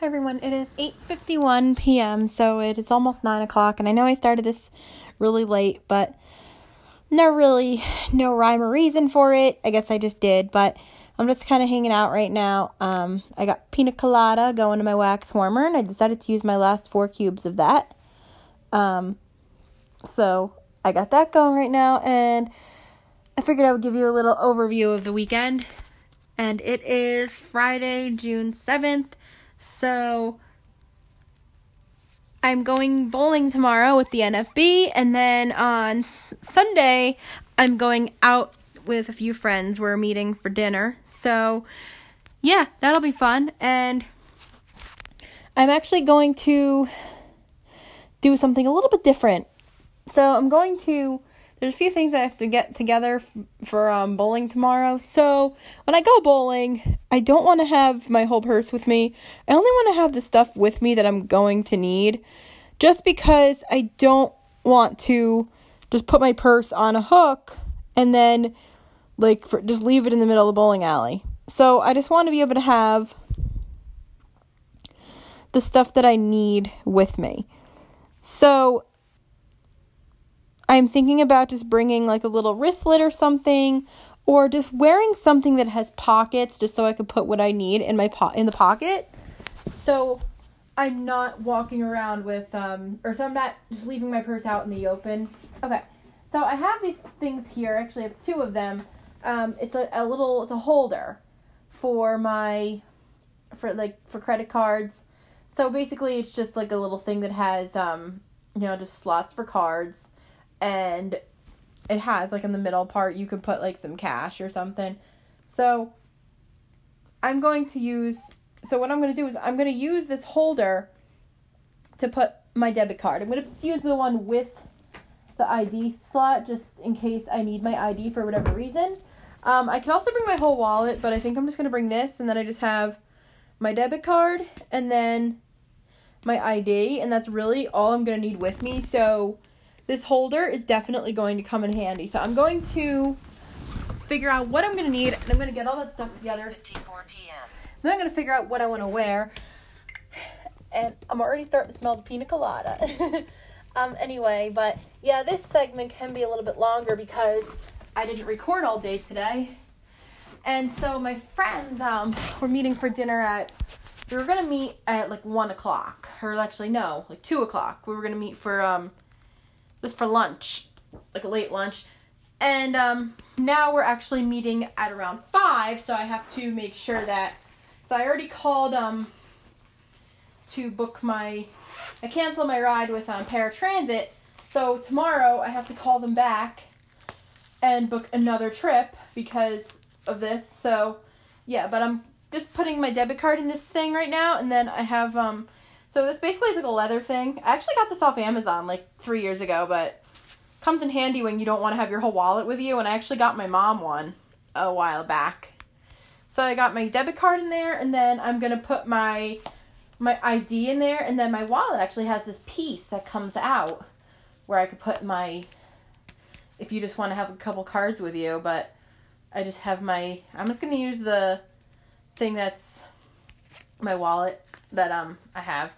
Hi everyone, it is 8.51 p.m., so it is almost 9 o'clock, and I know I started this really late, but no really, no rhyme or reason for it. I guess I just did, but I'm just kind of hanging out right now. Um, I got pina colada going to my wax warmer, and I decided to use my last four cubes of that. Um, so I got that going right now, and I figured I would give you a little overview of the weekend. And it is Friday, June 7th. So I'm going bowling tomorrow with the NFB, and then on S- Sunday, I'm going out with a few friends. We're meeting for dinner. So, yeah, that'll be fun. And I'm actually going to do something a little bit different. So, I'm going to there's a few things I have to get together for um, bowling tomorrow. So when I go bowling, I don't want to have my whole purse with me. I only want to have the stuff with me that I'm going to need, just because I don't want to just put my purse on a hook and then like for, just leave it in the middle of the bowling alley. So I just want to be able to have the stuff that I need with me. So I'm thinking about just bringing like a little wristlet or something or just wearing something that has pockets just so I could put what I need in my po- in the pocket. So I'm not walking around with um or so I'm not just leaving my purse out in the open. Okay. So I have these things here. Actually, I have two of them. Um it's a, a little it's a holder for my for like for credit cards. So basically it's just like a little thing that has um you know just slots for cards and it has like in the middle part you could put like some cash or something. So I'm going to use so what I'm going to do is I'm going to use this holder to put my debit card. I'm going to use the one with the ID slot just in case I need my ID for whatever reason. Um, I can also bring my whole wallet, but I think I'm just going to bring this and then I just have my debit card and then my ID and that's really all I'm going to need with me. So this holder is definitely going to come in handy. So I'm going to figure out what I'm going to need, and I'm going to get all that stuff together. 54 p.m. Then I'm going to figure out what I want to wear. And I'm already starting to smell the pina colada. um, anyway, but yeah, this segment can be a little bit longer because I didn't record all day today. And so my friends um, were meeting for dinner at, we were going to meet at like 1 o'clock. Or actually, no, like 2 o'clock. We were going to meet for um, just for lunch, like a late lunch. And um, now we're actually meeting at around five, so I have to make sure that. So I already called um to book my. I canceled my ride with um, paratransit, so tomorrow I have to call them back and book another trip because of this. So yeah, but I'm just putting my debit card in this thing right now, and then I have um so this basically is like a leather thing. I actually got this off Amazon like three years ago, but comes in handy when you don't want to have your whole wallet with you. And I actually got my mom one a while back. So I got my debit card in there, and then I'm gonna put my my ID in there, and then my wallet actually has this piece that comes out where I could put my if you just want to have a couple cards with you, but I just have my I'm just gonna use the thing that's my wallet that um I have.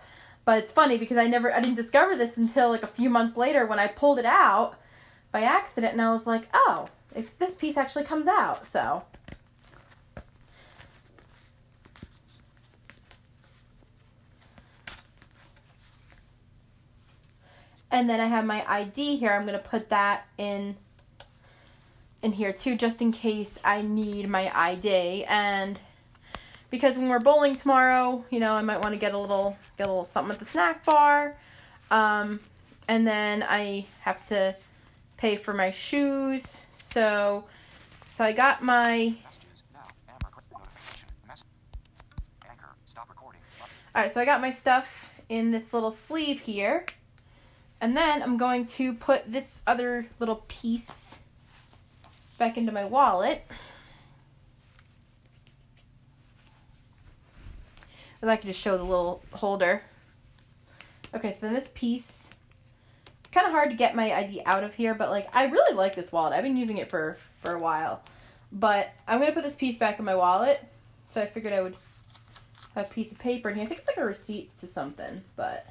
But it's funny because I never I didn't discover this until like a few months later when I pulled it out by accident and I was like, "Oh, it's this piece actually comes out." So And then I have my ID here. I'm going to put that in in here too just in case I need my ID and because when we're bowling tomorrow, you know, I might want to get a little get a little something at the snack bar. Um, and then I have to pay for my shoes. So so I got my Alright, so I got my stuff in this little sleeve here. And then I'm going to put this other little piece back into my wallet. If I could just show the little holder. Okay, so then this piece, kind of hard to get my ID out of here, but like I really like this wallet. I've been using it for for a while, but I'm gonna put this piece back in my wallet. So I figured I would have a piece of paper in here. I think it's like a receipt to something, but.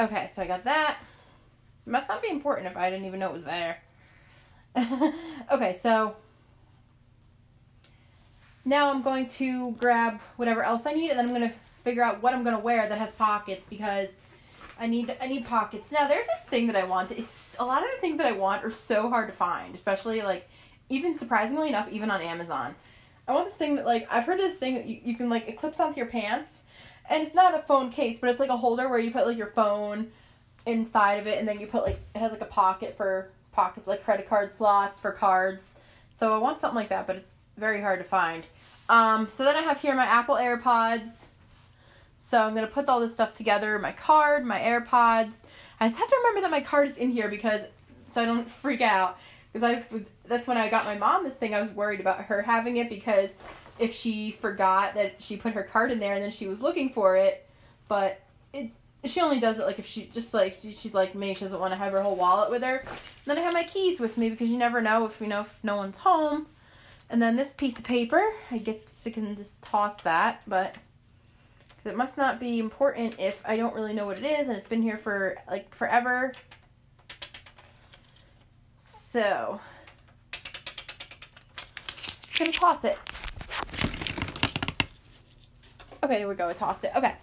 Okay, so I got that. It must not be important if I didn't even know it was there. okay, so now I'm going to grab whatever else I need, and then I'm going to figure out what I'm going to wear that has pockets because I need I need pockets. Now there's this thing that I want. It's a lot of the things that I want are so hard to find, especially like even surprisingly enough, even on Amazon. I want this thing that like I've heard this thing that you, you can like it clips onto your pants, and it's not a phone case, but it's like a holder where you put like your phone inside of it, and then you put like it has like a pocket for pockets like credit card slots for cards. So I want something like that, but it's very hard to find. Um, so then I have here my Apple AirPods. So I'm gonna put all this stuff together: my card, my AirPods. I just have to remember that my card is in here because so I don't freak out. Because I was that's when I got my mom this thing. I was worried about her having it because if she forgot that she put her card in there and then she was looking for it, but it she only does it like if she just like she's like me. She doesn't want to have her whole wallet with her. And then I have my keys with me because you never know if you know if no one's home. And then this piece of paper, I guess I can just toss that, but it must not be important if I don't really know what it is and it's been here for like forever. So, I'm gonna toss it. Okay, here we go. I tossed it. Okay.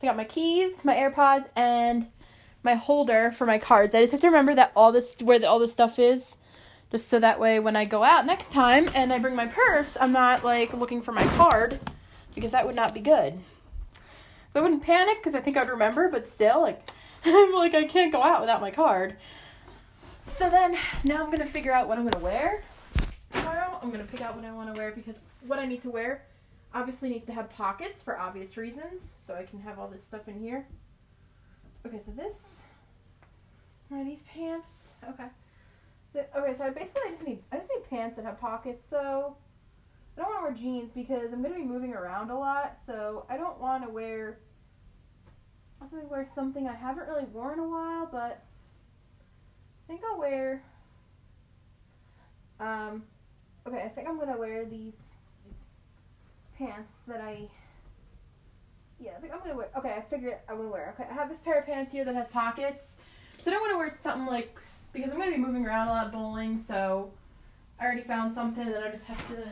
So I got my keys, my AirPods, and my holder for my cards. I just have to remember that all this where the, all this stuff is, just so that way when I go out next time and I bring my purse, I'm not like looking for my card because that would not be good. So I wouldn't panic because I think I'd remember, but still, like I'm like I can't go out without my card. So then now I'm gonna figure out what I'm gonna wear tomorrow. I'm gonna pick out what I want to wear because what I need to wear obviously needs to have pockets for obvious reasons, so I can have all this stuff in here. Okay, so this are these pants. Okay. So, okay, so I basically I just need I just need pants that have pockets. So I don't want to wear jeans because I'm gonna be moving around a lot. So I don't want to wear. I was gonna wear something I haven't really worn in a while, but I think I'll wear. Um, okay, I think I'm gonna wear these pants that I. Yeah, I think I'm gonna wear. Okay, I figured I'm gonna wear. Okay, I have this pair of pants here that has pockets. So I don't want to wear something like because I'm gonna be moving around a lot bowling. So I already found something that I just have to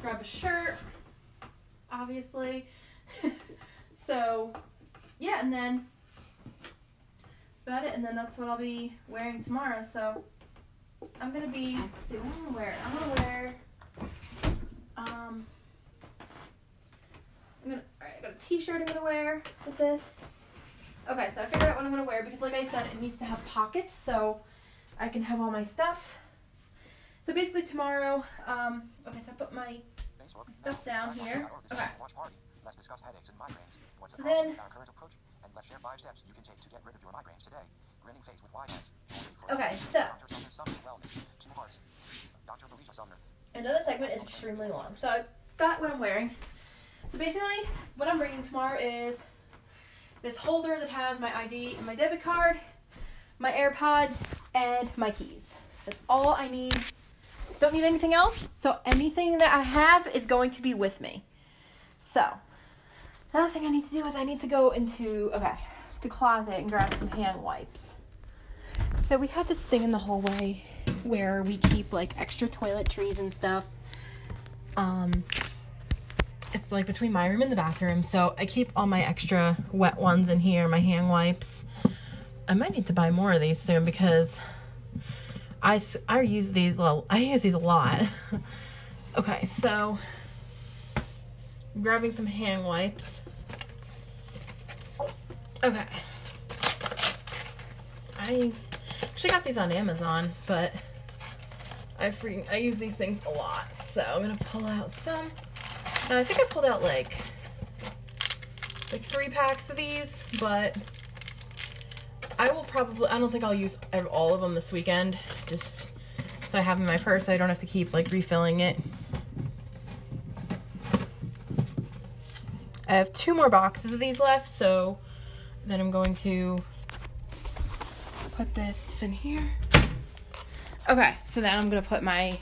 grab a shirt, obviously. so yeah, and then about it. And then that's what I'll be wearing tomorrow. So I'm gonna be. see what I'm gonna wear. I'm gonna wear. Um. I'm gonna, alright, I got a t-shirt I'm gonna wear with this. Okay, so I figured out what I'm gonna wear because like I said, it needs to have pockets so I can have all my stuff. So basically tomorrow, um, okay, so I put my stuff down here. Okay. Let's discuss headaches and migraines. What's So the then- our current approach? And let's share five steps you can take to get rid of your migraines today. Grinning face with wide eyes. Okay, so Dr. Sumner Wellness. Another segment is extremely long. So I got what I'm wearing. So basically, what I'm bringing tomorrow is this holder that has my ID and my debit card, my AirPods, and my keys. That's all I need. Don't need anything else. So anything that I have is going to be with me. So another thing I need to do is I need to go into okay the closet and grab some hand wipes. So we have this thing in the hallway where we keep like extra toiletries and stuff. Um, it's like between my room and the bathroom, so I keep all my extra wet ones in here, my hand wipes. I might need to buy more of these soon because I, I use these a- I use these a lot. okay, so grabbing some hand wipes. Okay. I actually got these on Amazon, but I freaking I use these things a lot. So I'm gonna pull out some. Now I think I pulled out like like three packs of these, but I will probably I don't think I'll use all of them this weekend. Just so I have in my purse, So I don't have to keep like refilling it. I have two more boxes of these left, so then I'm going to put this in here. Okay, so then I'm gonna put my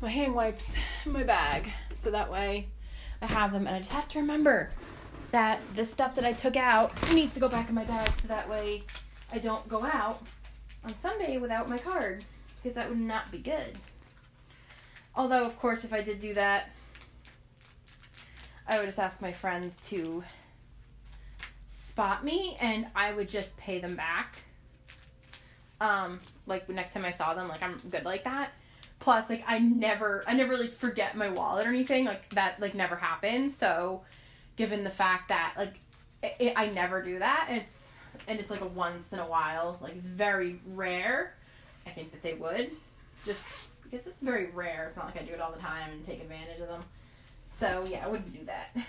my hand wipes my bag so that way I have them and I just have to remember that the stuff that I took out needs to go back in my bag so that way I don't go out on Sunday without my card because that would not be good. Although, of course, if I did do that, I would just ask my friends to spot me and I would just pay them back. Um, like next time I saw them, like I'm good like that. Plus, like I never, I never like forget my wallet or anything. Like that, like never happens. So, given the fact that like it, it, I never do that, it's and it's like a once in a while. Like it's very rare. I think that they would just because it's very rare. It's not like I do it all the time and take advantage of them. So yeah, I wouldn't do that.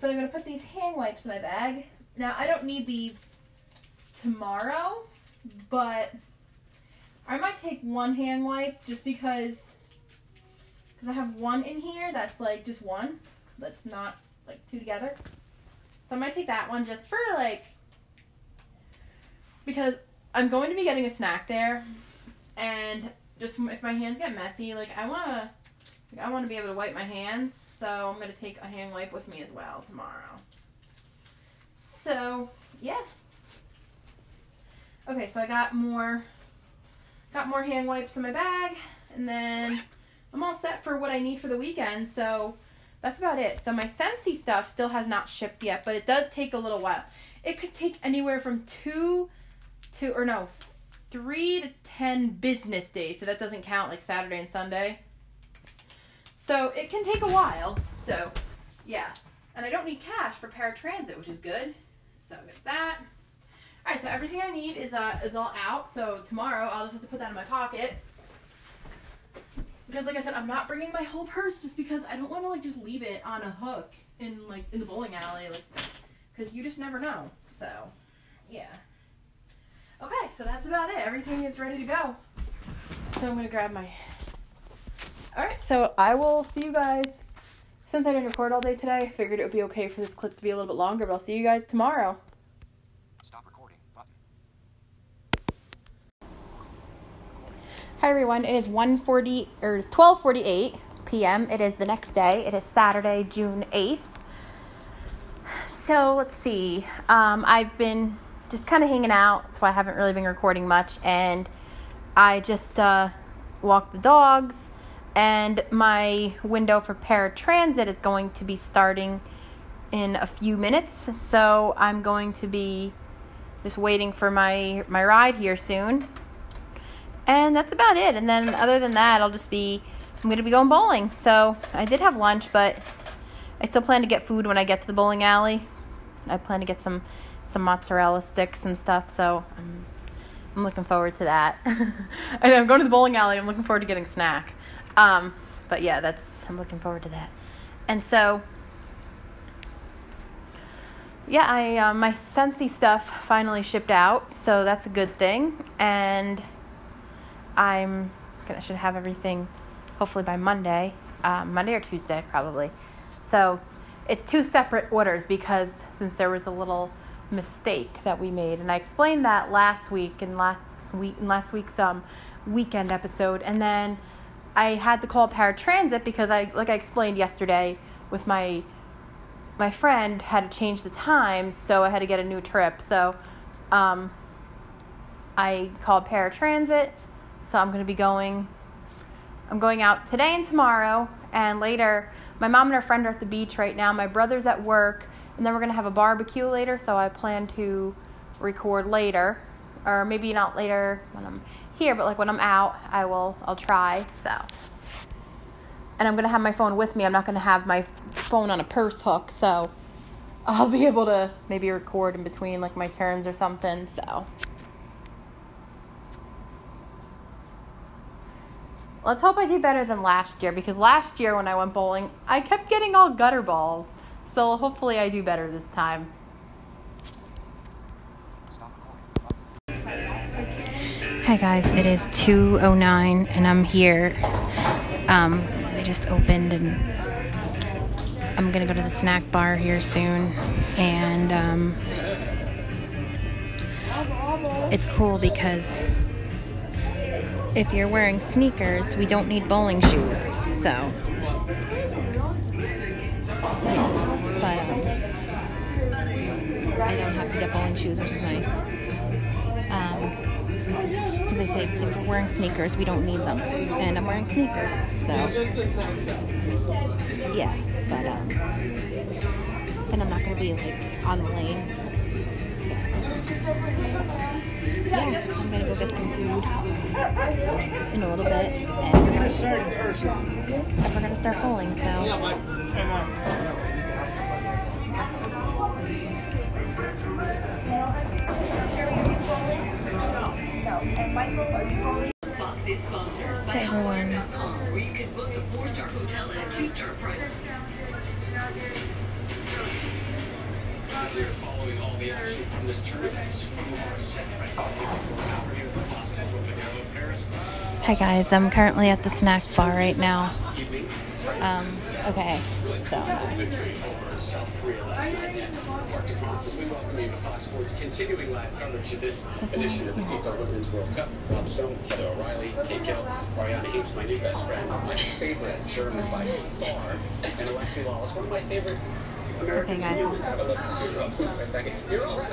so I'm gonna put these hand wipes in my bag. Now I don't need these tomorrow, but I might take one hand wipe just because because I have one in here that's like just one that's not like two together. So I might take that one just for like because I'm going to be getting a snack there and just if my hands get messy, like I want to like, I want to be able to wipe my hands. So I'm going to take a hand wipe with me as well tomorrow. So, yeah. Okay, so I got more got more hand wipes in my bag and then I'm all set for what I need for the weekend. So, that's about it. So my Scentsy stuff still has not shipped yet, but it does take a little while. It could take anywhere from 2 to or no, 3 to 10 business days. So that doesn't count like Saturday and Sunday. So it can take a while. So, yeah. And I don't need cash for paratransit, which is good. So get that. All right, so everything I need is uh is all out. So tomorrow I'll just have to put that in my pocket. Because like I said, I'm not bringing my whole purse just because I don't want to like just leave it on a hook in like in the bowling alley, like because you just never know. So, yeah. Okay, so that's about it. Everything is ready to go. So I'm gonna grab my. All right, so I will see you guys. Since I didn't record all day today, I figured it would be okay for this clip to be a little bit longer, but I'll see you guys tomorrow. Stop recording button. Hi everyone. It is 1:40 or it's 12:48 p.m. It is the next day. It is Saturday, June 8th. So let's see. Um, I've been just kind of hanging out, so I haven't really been recording much, and I just uh, walked the dogs, and my window for paratransit is going to be starting in a few minutes. So I'm going to be just waiting for my my ride here soon. And that's about it. And then other than that, I'll just be I'm going to be going bowling. So, I did have lunch, but I still plan to get food when I get to the bowling alley. I plan to get some some mozzarella sticks and stuff, so I'm I'm looking forward to that. and I'm going to the bowling alley. I'm looking forward to getting a snack. Um, but yeah, that's I'm looking forward to that. And so yeah, I uh, my Scentsy stuff finally shipped out, so that's a good thing. And I'm gonna should have everything hopefully by Monday, um, Monday or Tuesday probably. So it's two separate orders because since there was a little mistake that we made, and I explained that last week and last week in last week's um weekend episode, and then I had to call paratransit because I like I explained yesterday with my my friend had to change the time, so I had to get a new trip. So um, I called paratransit. So I'm going to be going. I'm going out today and tomorrow, and later. My mom and her friend are at the beach right now. My brother's at work, and then we're going to have a barbecue later. So I plan to record later, or maybe not later when I'm here, but like when I'm out, I will. I'll try. So and I'm gonna have my phone with me. I'm not gonna have my phone on a purse hook, so I'll be able to maybe record in between like my turns or something. So let's hope I do better than last year because last year when I went bowling, I kept getting all gutter balls. So hopefully I do better this time. Hi guys, it is 2:09 and I'm here. Um, they just opened and I'm gonna go to the snack bar here soon, and um, it's cool because if you're wearing sneakers, we don't need bowling shoes. So, yeah, but um, I don't have to get bowling shoes, which is nice. Um, they say if we're wearing sneakers, we don't need them, and I'm wearing sneakers, so yeah. But um, and I'm not gonna be like on the lane. In a little bit, and we're gonna Start first. and we're gonna start bowling. So Hi guys, I'm currently at the snack bar right now. Um, okay, so Victory over South Korea last night. And Mark DeFrancis, we welcome you to Fox Sports, continuing live coverage of this edition of the FIFA Women's World Cup. Rob Stone, Heather O'Reilly, Kate Gill, Ariane Hingst, my new best friend, my favorite German by far, and Alexi Lalas, one of my favorite American Okay, guys. humans. Have a look. You're up. Becky, You're all right.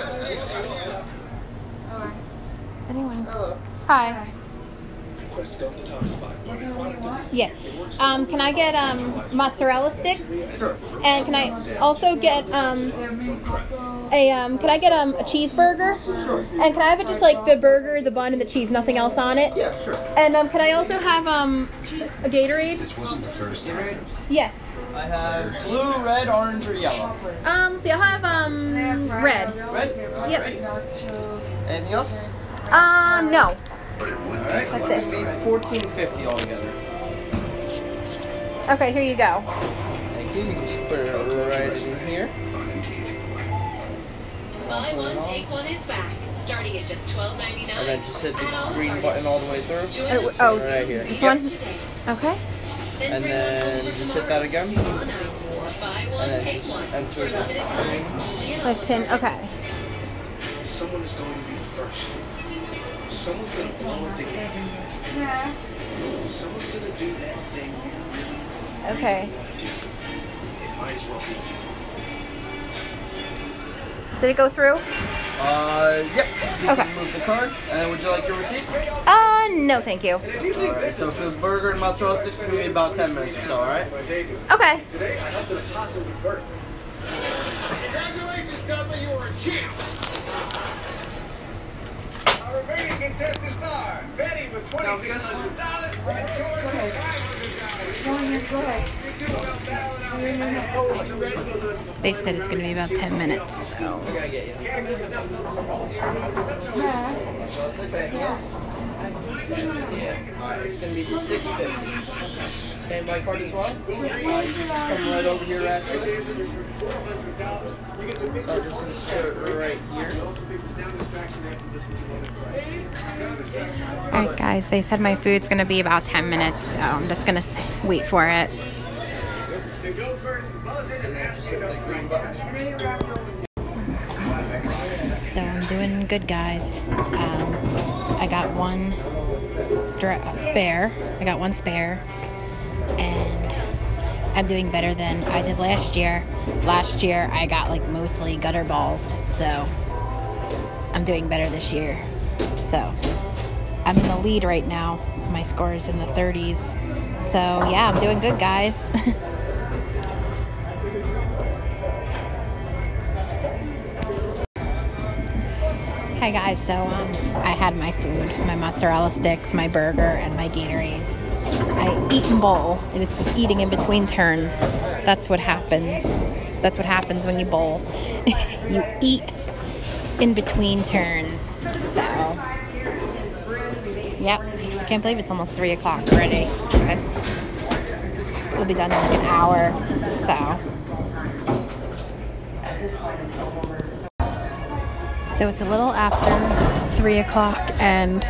anyway, hi. Quest go to the top spot. Yeah. Um, can I get um, mozzarella sticks? Sure. And can I also get um, a um, can I get um, a cheeseburger? Sure. And can I have it just like the burger, the bun, and the cheese, nothing else on it? Yeah, sure. And um, can I also have um, a Gatorade? This wasn't the first time. Yes. I have blue, red, orange, or yellow. Um, see, I'll have um, red. Red? Yep. Anything else? Um, no. Alright. That's it. gonna be fourteen fifty altogether. Okay, here you go. Thank you. You can just put it right in here. Buy one, take one is back. Starting at just twelve ninety nine. And then just hit the green button all the way through. Oh, oh, Right here. this Yep. one. Okay. And then just hit that again. And then just enter For the limited time. With pin. Okay. Someone is going to be first. Someone's going to blow up the game. Someone's going to do that thing Okay. want to do. It might as well be you. Did it go through? Uh, yep. You Okay. can move the card. And then would you like your receipt? Uh, no, thank you. Alright, so for the burger and mozzarella sticks, it's gonna be about 10 minutes or so, alright? Okay. today i hope Congratulations, Dudley, you are a champ. Our remaining contestants are Betty with twenty-six hundred dollars and George with five hundred dollars. Go ahead, go ahead. You two well balanced out. You ready for the They said it's gonna be about 10 minutes, so. We're gonna get you. Mozzarella sticks, anything else? Yeah. Alright, it's gonna be 650 By card as well? Uh, right over here, actually. So insert right here. Alright, guys, they said my food's gonna be about 10 minutes, so I'm just gonna wait for it. and And. So I'm doing good, guys. Um, I got one spare. I got one spare, and I'm doing better than I did last year. Last year I got like mostly gutter balls, so I'm doing better this year. So I'm in the lead right now. My score is in the 30s. So yeah, I'm doing good, guys. Hi guys, so um, I had my food, my mozzarella sticks, my burger, and my Gatorade. I eat and bowl. I just eating in between turns. That's what happens. That's what happens when you bowl. you eat in between turns. So, yep. I can't believe it's almost three o'clock already. That's, we'll be done in like an hour. So. So it's a little after three o'clock, and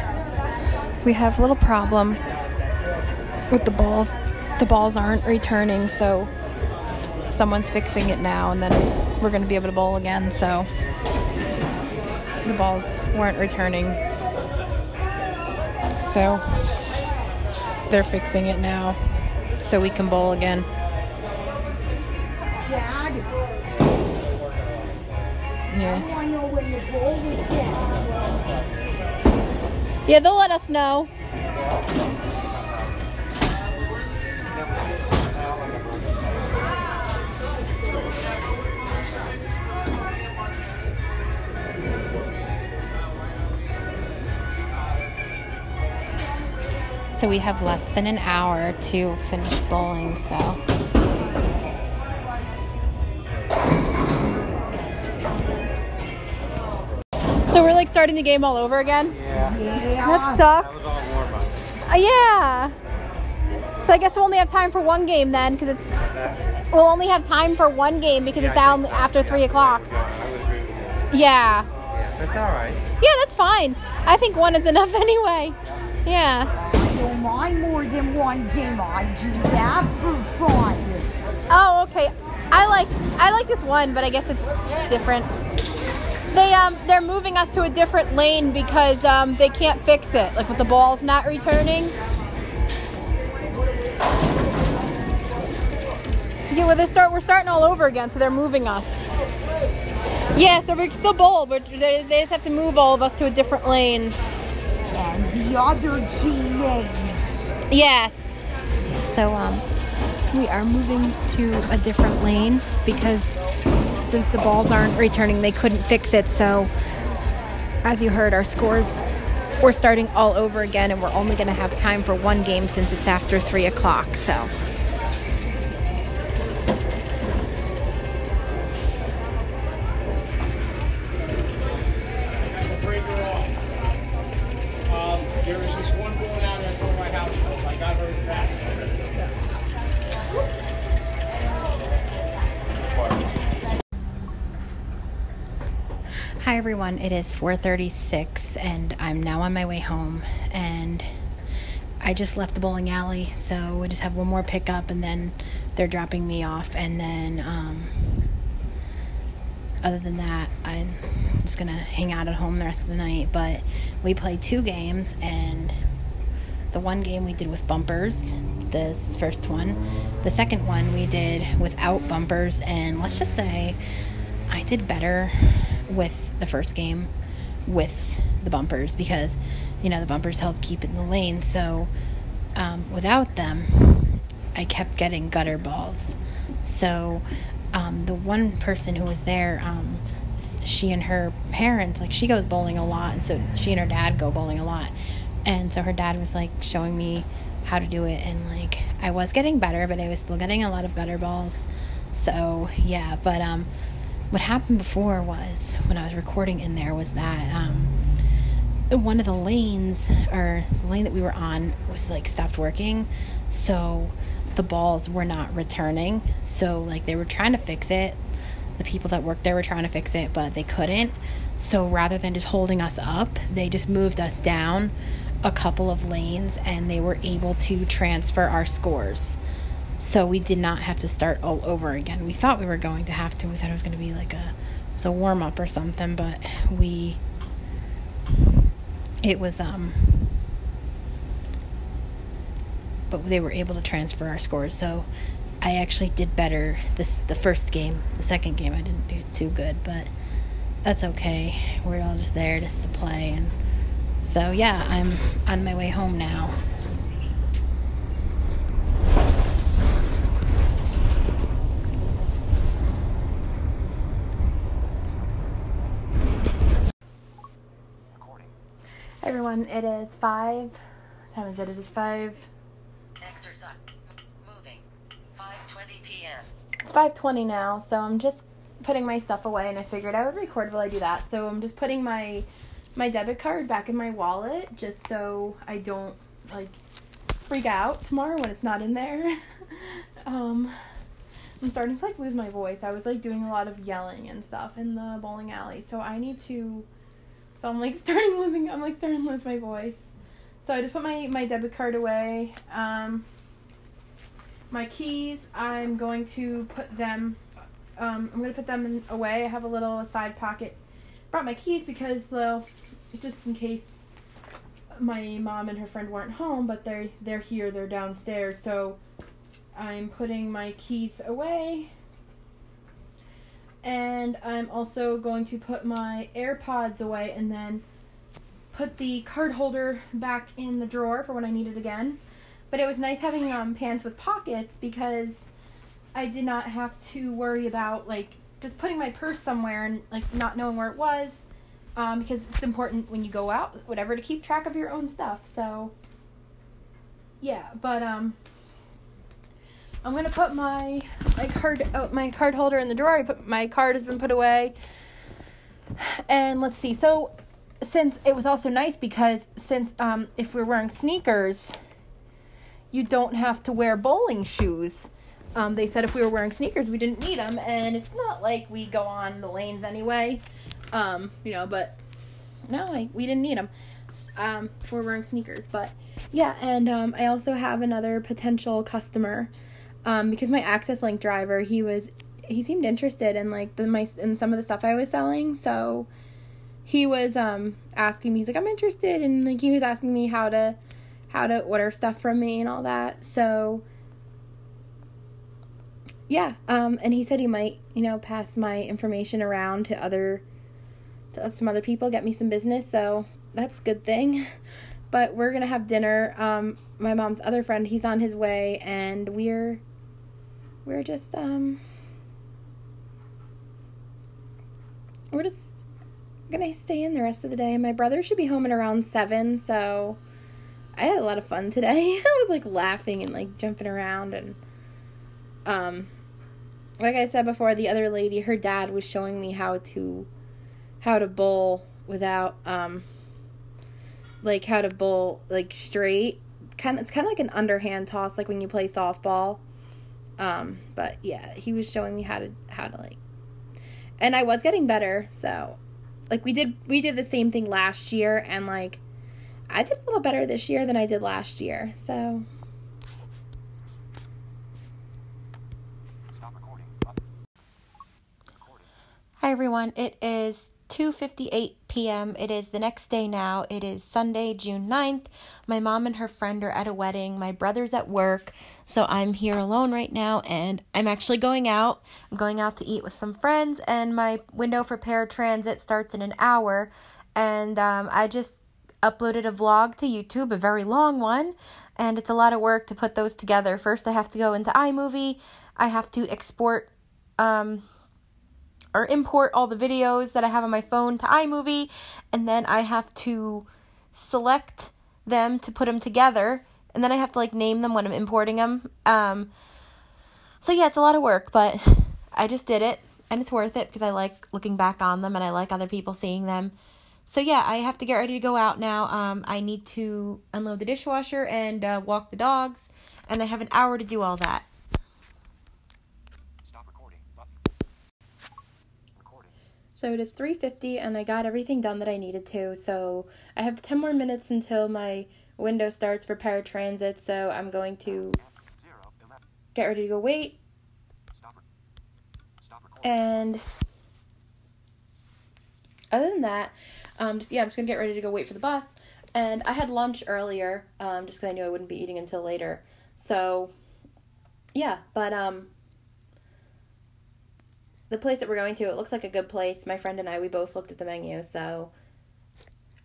we have a little problem with the balls. The balls aren't returning, so someone's fixing it now, and then we're going to be able to bowl again. So the balls weren't returning. So they're fixing it now so we can bowl again. Dad, Yeah. I want to know when the bowl is at. Yeah, they'll let us know. So we have less than an hour to finish bowling, so So we're like starting the game all over again. Yeah. That sucks. Uh, yeah. So I guess we'll only have time for one game then, because it's we'll only have time for one game because it's out after three o'clock. Yeah. That's all right. Yeah, that's fine. I think one is enough anyway. Yeah. Don't mind more than one game. I do that for fun. Oh, okay. I like I like just one, but I guess it's different. They um they're moving us to a different lane because um they can't fix it. Like with the balls not returning. Yeah, well they start we're starting all over again, so they're moving us. Yeah, so we can still bowl, but they, they just have to move all of us to a different lanes. And the other teammates. Yes. so um we are moving to a different lane because since the balls aren't returning, they couldn't fix it. So as you heard, our scores we're starting all over again, and we're only going to have time for one game since it's after three o'clock. So. Hi everyone, it is 4:36 and I'm now on my way home. And I just left the bowling alley, so we just have one more pickup and then they're dropping me off. And then um other than that, I'm just going to hang out at home the rest of the night, but we played two games and the one game we did with bumpers, this first one. The second one we did without bumpers. And let's just say I did better with the first game with the bumpers because you know the bumpers help keep in the lane. So um, without them, I kept getting gutter balls. So um, the one person who was there, um, she and her parents, like she goes bowling a lot, and so she and her dad go bowling a lot. And so her dad was like showing me how to do it, and like I was getting better, but I was still getting a lot of gutter balls. So yeah, but um, what happened before was when I was recording in there was that um, one of the lanes or the lane that we were on was like stopped working, so the balls were not returning. So like they were trying to fix it. The people that worked there were trying to fix it, but they couldn't. So rather than just holding us up, they just moved us down a couple of lanes and they were able to transfer our scores. So we did not have to start all over again. We thought we were going to have to. We thought it was going to be like a, a warm up or something, but we, it was, um, but they were able to transfer our scores. So I actually did better this the first game. The second game I didn't do too good, but that's okay. We're all just there just to play and so yeah, I'm on my way home now. Hi everyone, it is five. What time is it? It is five. Exercise. Moving. 5:20 p.m. It's five twenty now, so I'm just putting my stuff away, and I figured I would record while I do that. So I'm just putting my my debit card back in my wallet, just so I don't like freak out tomorrow when it's not in there. um, I'm starting to like lose my voice. I was like doing a lot of yelling and stuff in the bowling alley, so I need to. So I'm like starting losing. I'm like starting to lose my voice. So I just put my my debit card away. Um, my keys, I'm going to put them. Um, I'm gonna put them in, away. I have a little side pocket. Brought my keys because, well, just in case my mom and her friend weren't home, but they're they're here. They're downstairs. So I'm putting my keys away. And I'm also going to put my AirPods away and then put the card holder back in the drawer for when I need it again. But it was nice having um, pants with pockets because I did not have to worry about like just putting my purse somewhere and like not knowing where it was um, because it's important when you go out, whatever, to keep track of your own stuff. So, yeah, but um, I'm gonna put my my card oh, my card holder in the drawer. I put my card has been put away, and let's see. So, since it was also nice because since um, if we're wearing sneakers, you don't have to wear bowling shoes. Um, they said if we were wearing sneakers, we didn't need them, and it's not like we go on the lanes anyway. Um, you know, but no, like we didn't need them um, if we're wearing sneakers. But yeah, and um, I also have another potential customer um, because my Access Link driver, he was he seemed interested in like the my in some of the stuff I was selling, so he was um asking me he's like I'm interested and like he was asking me how to how to order stuff from me and all that. So yeah, um and he said he might, you know, pass my information around to other to some other people, get me some business. So that's a good thing. But we're to have dinner. Um my mom's other friend, he's on his way and we're we're just um we're just gonna stay in the rest of the day. My brother should be home at around seven, so I had a lot of fun today. I was like laughing and like jumping around and um like I said before, the other lady, her dad was showing me how to how to bowl without um like how to bowl like straight. Kind of it's kind of like an underhand toss like when you play softball. Um but yeah, he was showing me how to how to like and I was getting better, so like we did we did the same thing last year and like I did a little better this year than I did last year. So Hi everyone. It is 2:58 p.m. It is the next day now. It is Sunday, June 9th. My mom and her friend are at a wedding. My brother's at work, so I'm here alone right now and I'm actually going out. I'm going out to eat with some friends and my window for paratransit starts in an hour and um, I just uploaded a vlog to YouTube, a very long one, and it's a lot of work to put those together. First, I have to go into iMovie. I have to export um or import all the videos that I have on my phone to iMovie, and then I have to select them to put them together, and then I have to like name them when I'm importing them. Um, so yeah, it's a lot of work, but I just did it, and it's worth it because I like looking back on them and I like other people seeing them. So yeah, I have to get ready to go out now. Um, I need to unload the dishwasher and uh, walk the dogs, and I have an hour to do all that. So it is 3:50 and I got everything done that I needed to. So I have 10 more minutes until my window starts for paratransit, so I'm going to get ready to go wait. And other than that, um, just yeah, I'm just gonna get ready to go wait for the bus. And I had lunch earlier, um, just because I knew I wouldn't be eating until later. So yeah, but um, the place that we're going to, it looks like a good place. My friend and I, we both looked at the menu, so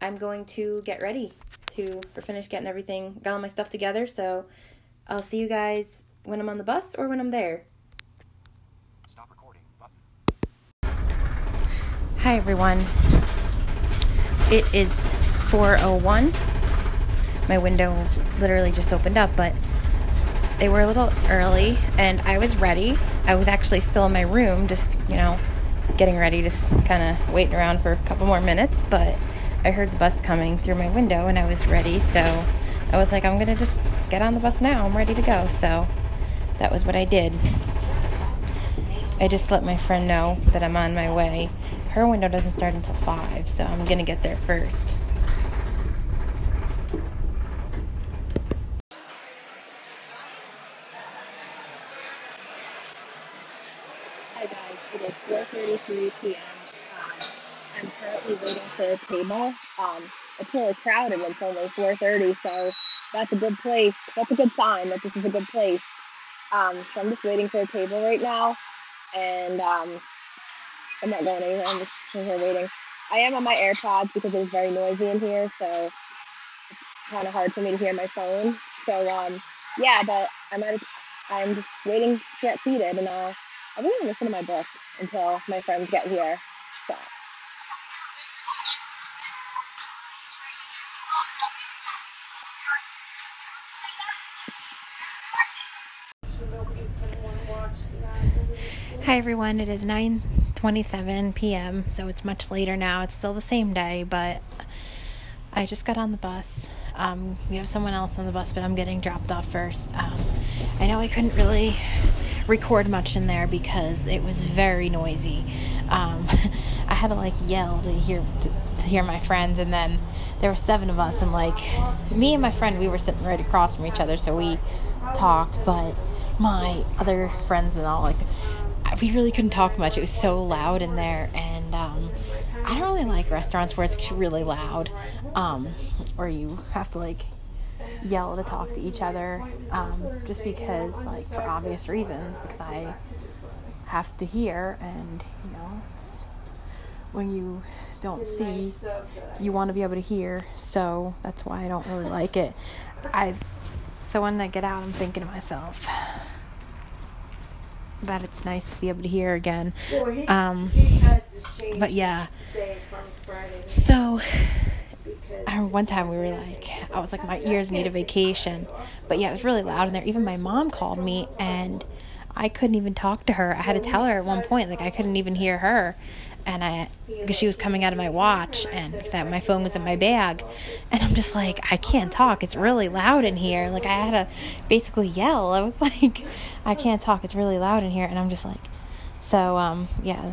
I'm going to get ready to finish getting everything, got all my stuff together. So I'll see you guys when I'm on the bus or when I'm there. Stop recording button. Hi everyone. It is 4:01. My window literally just opened up, but they were a little early and I was ready. I was actually still in my room, just, you know, getting ready, just kind of waiting around for a couple more minutes. But I heard the bus coming through my window and I was ready. So I was like, I'm going to just get on the bus now. I'm ready to go. So that was what I did. I just let my friend know that I'm on my way. Her window doesn't start until 5, so I'm going to get there first. It is 4:33 p.m. Um, I'm currently waiting for a table. Um, it's really crowded it's only 4:30. So that's a good place. That's a good sign that this is a good place. Um, so I'm just waiting for a table right now, and um, I'm not going anywhere. I'm just here waiting. I am on my AirPods because it's very noisy in here, so it's kind of hard for me to hear my phone. So um, yeah, but I'm at, I'm just waiting to get seated, and uh, I'm gonna listen to my book until my friends get here. So. Hi everyone, it is 9:27 p.m. so it's much later now. It's still the same day, but I just got on the bus. Um, we have someone else on the bus, but I'm getting dropped off first. Um, I know I couldn't really record much in there because it was very noisy. Um, I had to like yell to hear to, hear my friends, and then there were seven of us, and like me and my friend, we were sitting right across from each other, so we talked, but my other friends and all like we really couldn't talk much. It was so loud in there, and um, I don't really like restaurants where it's really loud, um, or you have to like yell to talk to each other, um, just because like for obvious reasons, because I have to hear, and you know, it's, when you don't see, you want to be able to hear. So that's why I don't really like it. I so when I get out, I'm thinking to myself that it's nice to be able to hear again. Um, but yeah. So, I remember one time we were like, I was like, my ears need a vacation. But yeah, it was really loud in there. Even my mom called me and I couldn't even talk to her. I had to tell her at one point, like, I couldn't even hear her. And I, because she was coming out of my watch and that my phone was in my bag. And I'm just like, I can't talk. It's really loud in here. Like, I had to basically yell. I was like, I can't talk. It's really loud in here. And I'm just like, so, um, yeah,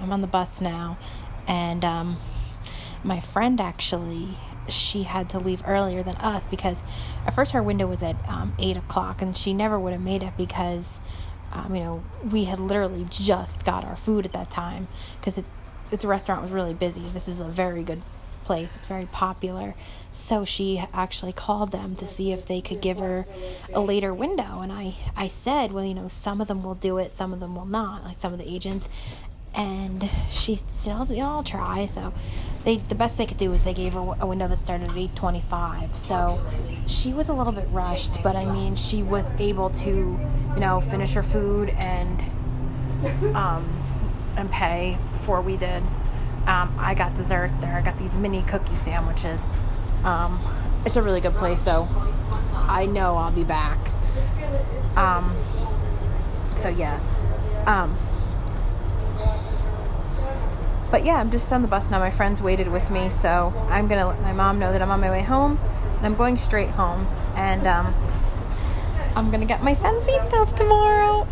I'm on the bus now. And, um, my friend actually she had to leave earlier than us because at first her window was at um, 8 o'clock and she never would have made it because um, you know we had literally just got our food at that time because it, the restaurant was really busy. This is a very good place. It's very popular. So she actually called them to see if they could give her a later window. And i i said well you know some of them will do it some of them will not. Like some of the agents and she still you know, I'll try. So they the best they could do was they gave her a window that started at 8:25. So she was a little bit rushed, but I mean, she was able to, you know, finish her food and um and pay before we did. Um, I got dessert there. I got these mini cookie sandwiches. Um, it's a really good place, so I know I'll be back. Um, so yeah. But yeah, I'm just on the bus now. My friends waited with me, so I'm gonna let my mom know that I'm on my way home, and I'm going straight home. And um, I'm gonna get my Scentsy stuff tomorrow.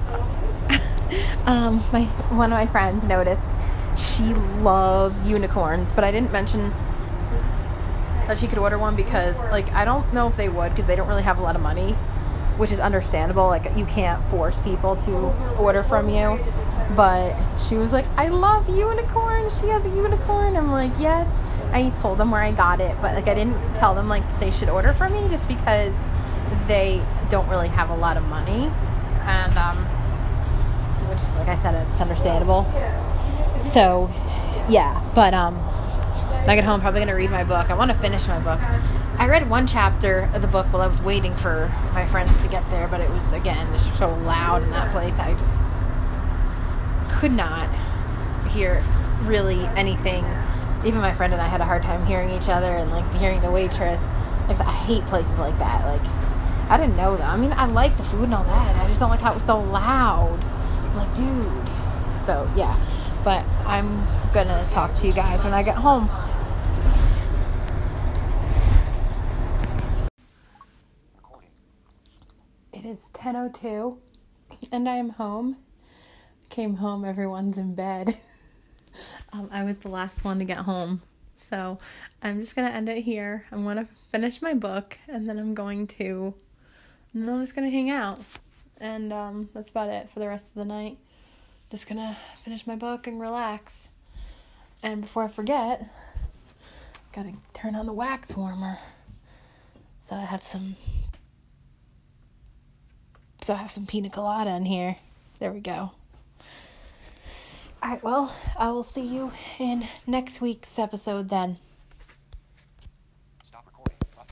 um, my one of my friends noticed she loves unicorns, but I didn't mention that she could order one because, like, I don't know if they would because they don't really have a lot of money, which is understandable. Like, you can't force people to order from you but she was like, I love unicorns. She has a unicorn. I'm like, yes. I told them where I got it, but like I didn't tell them like they should order for me just because they don't really have a lot of money, and um, which like I said, it's understandable. So, yeah, but um, when I get home, I'm probably gonna read my book. I want to finish my book. I read one chapter of the book while I was waiting for my friends to get there, but it was again just so loud in that place. I just could not hear really anything. Even my friend and I had a hard time hearing each other and like hearing the waitress. Like I hate places like that. Like I didn't know that. I mean, I like the food and all that. I just don't like how it was so loud. I'm like, dude. So yeah, but I'm gonna talk to you guys when I get home. It is 10:02 and I am home came home, everyone's in bed. um, I was the last one to get home. So I'm just going to end it here. I'm going to finish my book and then I'm going to, and I'm just going to hang out. And um, that's about it for the rest of the night. Just going to finish my book and relax. And before I forget, Gotta turn on the wax warmer. So I have some. So I have some pina colada in here. There we go. Alright, well, I will see you in next week's episode then.